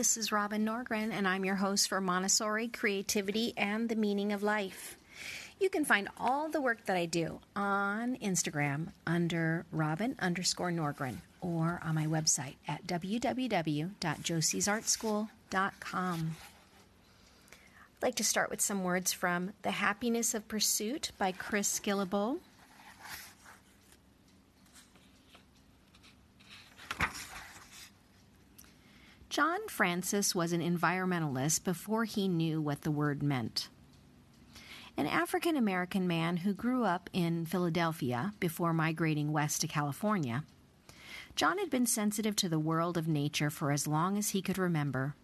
this is Robin Norgren, and I'm your host for Montessori, Creativity, and the Meaning of Life. You can find all the work that I do on Instagram under Robin underscore Norgren or on my website at www.josiesartschool.com. I'd like to start with some words from The Happiness of Pursuit by Chris Guillebeau. John Francis was an environmentalist before he knew what the word meant. An African American man who grew up in Philadelphia before migrating west to California, John had been sensitive to the world of nature for as long as he could remember.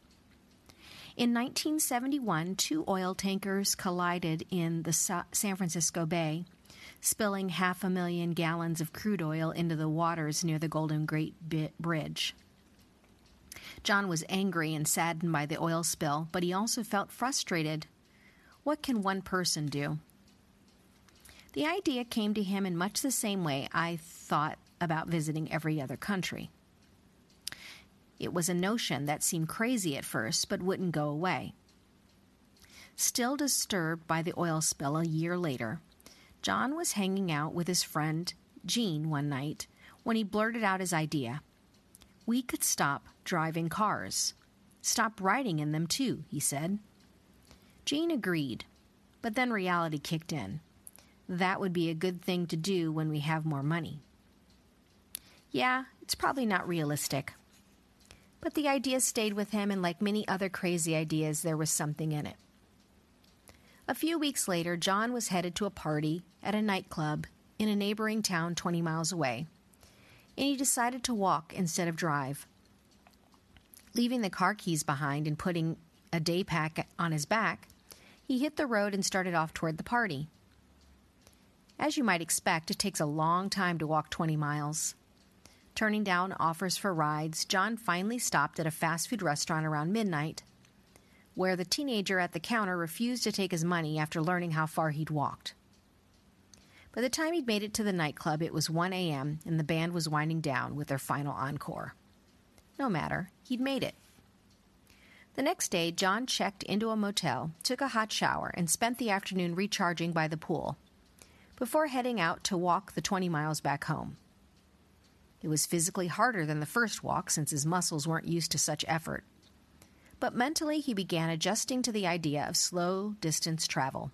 In 1971, two oil tankers collided in the San Francisco Bay, spilling half a million gallons of crude oil into the waters near the Golden Gate Bridge. John was angry and saddened by the oil spill, but he also felt frustrated. What can one person do? The idea came to him in much the same way I thought about visiting every other country. It was a notion that seemed crazy at first, but wouldn't go away. Still disturbed by the oil spill a year later, John was hanging out with his friend Jean one night when he blurted out his idea. We could stop driving cars. Stop riding in them, too, he said. Gene agreed, but then reality kicked in. That would be a good thing to do when we have more money. Yeah, it's probably not realistic. But the idea stayed with him, and like many other crazy ideas, there was something in it. A few weeks later, John was headed to a party at a nightclub in a neighboring town 20 miles away, and he decided to walk instead of drive. Leaving the car keys behind and putting a day pack on his back, he hit the road and started off toward the party. As you might expect, it takes a long time to walk 20 miles. Turning down offers for rides, John finally stopped at a fast food restaurant around midnight, where the teenager at the counter refused to take his money after learning how far he'd walked. By the time he'd made it to the nightclub, it was 1 a.m., and the band was winding down with their final encore. No matter, he'd made it. The next day, John checked into a motel, took a hot shower, and spent the afternoon recharging by the pool before heading out to walk the 20 miles back home. It was physically harder than the first walk since his muscles weren't used to such effort. But mentally, he began adjusting to the idea of slow distance travel.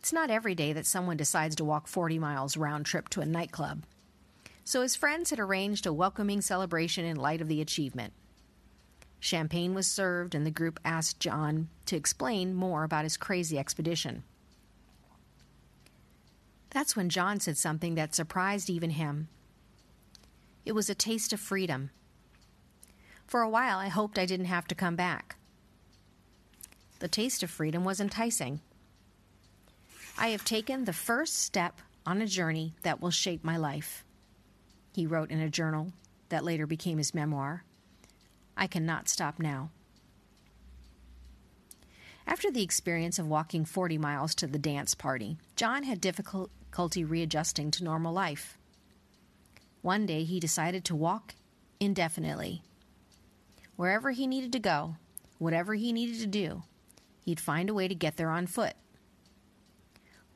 It's not every day that someone decides to walk 40 miles round trip to a nightclub so his friends had arranged a welcoming celebration in light of the achievement. Champagne was served, and the group asked John to explain more about his crazy expedition. That's when John said something that surprised even him. It was a taste of freedom. For a while, I hoped I didn't have to come back. The taste of freedom was enticing. I have taken the first step on a journey that will shape my life he wrote in a journal that later became his memoir. I cannot stop now. After the experience of walking 40 miles to the dance party, John had difficulty readjusting to normal life. One day he decided to walk indefinitely. Wherever he needed to go, whatever he needed to do, he'd find a way to get there on foot.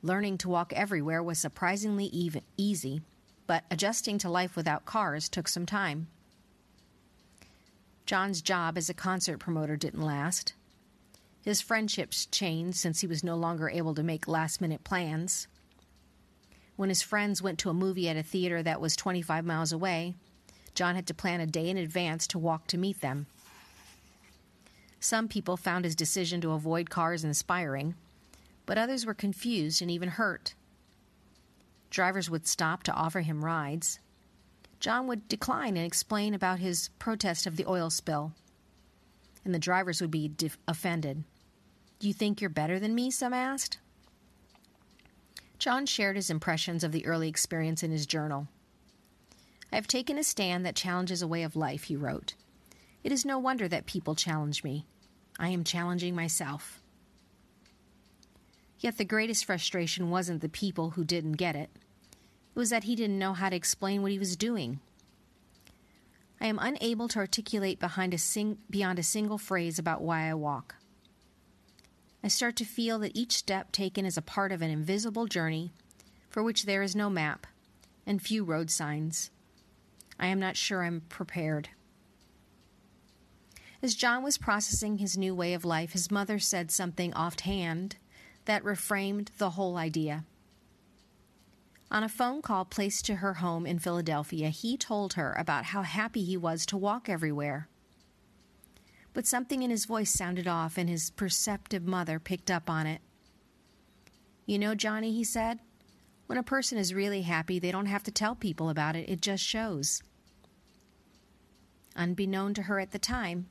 Learning to walk everywhere was surprisingly even, easy but adjusting to life without cars took some time. John's job as a concert promoter didn't last. His friendships changed since he was no longer able to make last minute plans. When his friends went to a movie at a theater that was 25 miles away, John had to plan a day in advance to walk to meet them. Some people found his decision to avoid cars inspiring, but others were confused and even hurt. Drivers would stop to offer him rides. John would decline and explain about his protest of the oil spill. And the drivers would be def- offended. Do you think you're better than me? Some asked. John shared his impressions of the early experience in his journal. I have taken a stand that challenges a way of life, he wrote. It is no wonder that people challenge me. I am challenging myself. Yet the greatest frustration wasn't the people who didn't get it. It was that he didn't know how to explain what he was doing. I am unable to articulate behind a sing- beyond a single phrase about why I walk. I start to feel that each step taken is a part of an invisible journey for which there is no map and few road signs. I am not sure I'm prepared. As John was processing his new way of life, his mother said something offhand that reframed the whole idea. On a phone call placed to her home in Philadelphia, he told her about how happy he was to walk everywhere. But something in his voice sounded off, and his perceptive mother picked up on it. You know, Johnny, he said, when a person is really happy, they don't have to tell people about it, it just shows. Unbeknown to her at the time,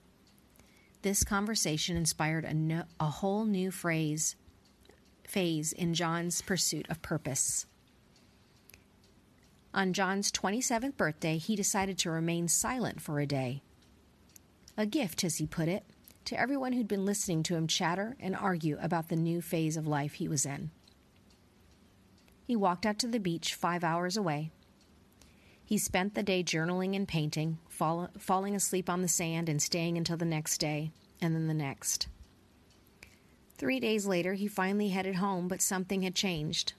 this conversation inspired a, no, a whole new phrase, phase in John's pursuit of purpose. On John's 27th birthday, he decided to remain silent for a day. A gift, as he put it, to everyone who'd been listening to him chatter and argue about the new phase of life he was in. He walked out to the beach five hours away. He spent the day journaling and painting, fall, falling asleep on the sand and staying until the next day, and then the next. Three days later, he finally headed home, but something had changed.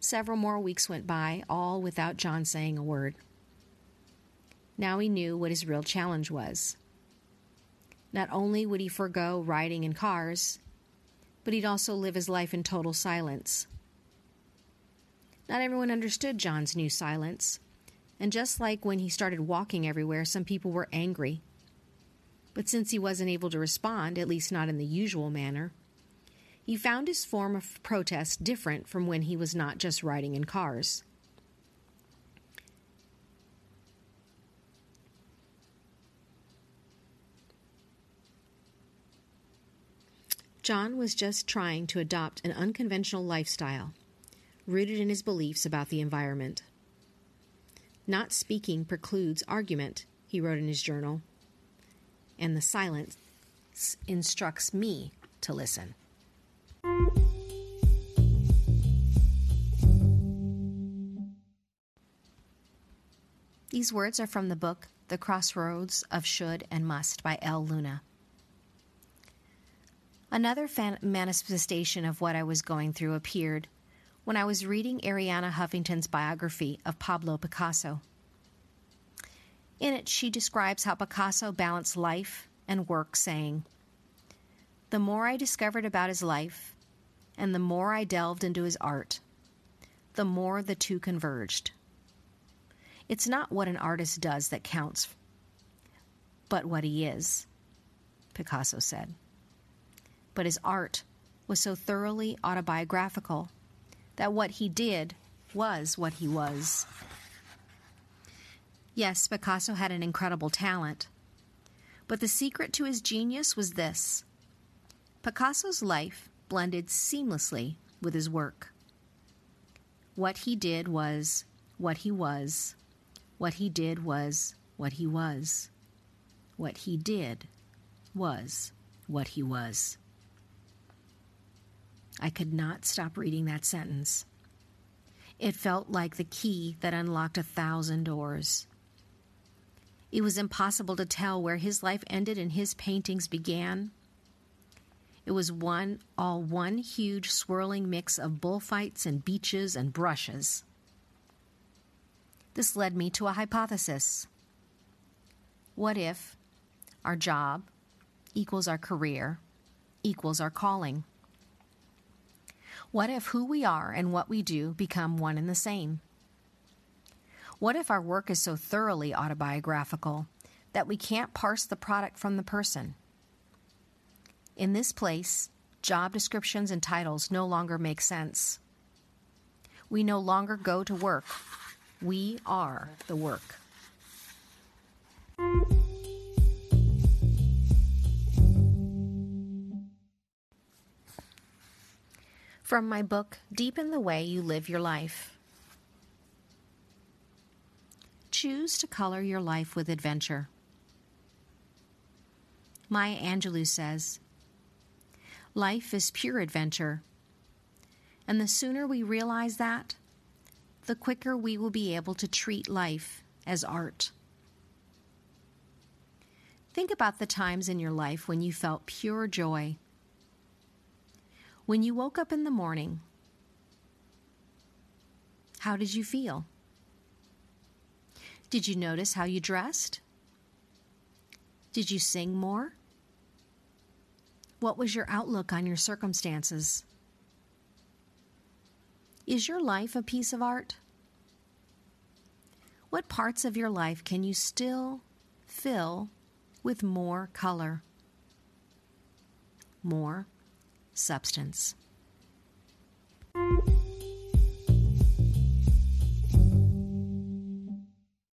Several more weeks went by, all without John saying a word. Now he knew what his real challenge was. Not only would he forego riding in cars, but he'd also live his life in total silence. Not everyone understood John's new silence, and just like when he started walking everywhere, some people were angry. But since he wasn't able to respond, at least not in the usual manner, he found his form of protest different from when he was not just riding in cars. John was just trying to adopt an unconventional lifestyle rooted in his beliefs about the environment. Not speaking precludes argument, he wrote in his journal, and the silence instructs me to listen. These words are from the book The Crossroads of Should and Must by Elle Luna. Another fan- manifestation of what I was going through appeared when I was reading Arianna Huffington's biography of Pablo Picasso. In it, she describes how Picasso balanced life and work, saying, The more I discovered about his life, and the more I delved into his art, the more the two converged. It's not what an artist does that counts, but what he is, Picasso said. But his art was so thoroughly autobiographical that what he did was what he was. Yes, Picasso had an incredible talent. But the secret to his genius was this Picasso's life blended seamlessly with his work. What he did was what he was. What he did was what he was. What he did was what he was. I could not stop reading that sentence. It felt like the key that unlocked a thousand doors. It was impossible to tell where his life ended and his paintings began. It was one, all one huge swirling mix of bullfights and beaches and brushes. This led me to a hypothesis. What if our job equals our career equals our calling? What if who we are and what we do become one and the same? What if our work is so thoroughly autobiographical that we can't parse the product from the person? In this place, job descriptions and titles no longer make sense. We no longer go to work, we are the work. from my book, Deepen the Way You Live Your Life. Choose to color your life with adventure. Maya Angelou says, Life is pure adventure. And the sooner we realize that, the quicker we will be able to treat life as art. Think about the times in your life when you felt pure joy. When you woke up in the morning, how did you feel? Did you notice how you dressed? Did you sing more? What was your outlook on your circumstances? Is your life a piece of art? What parts of your life can you still fill with more color, more substance?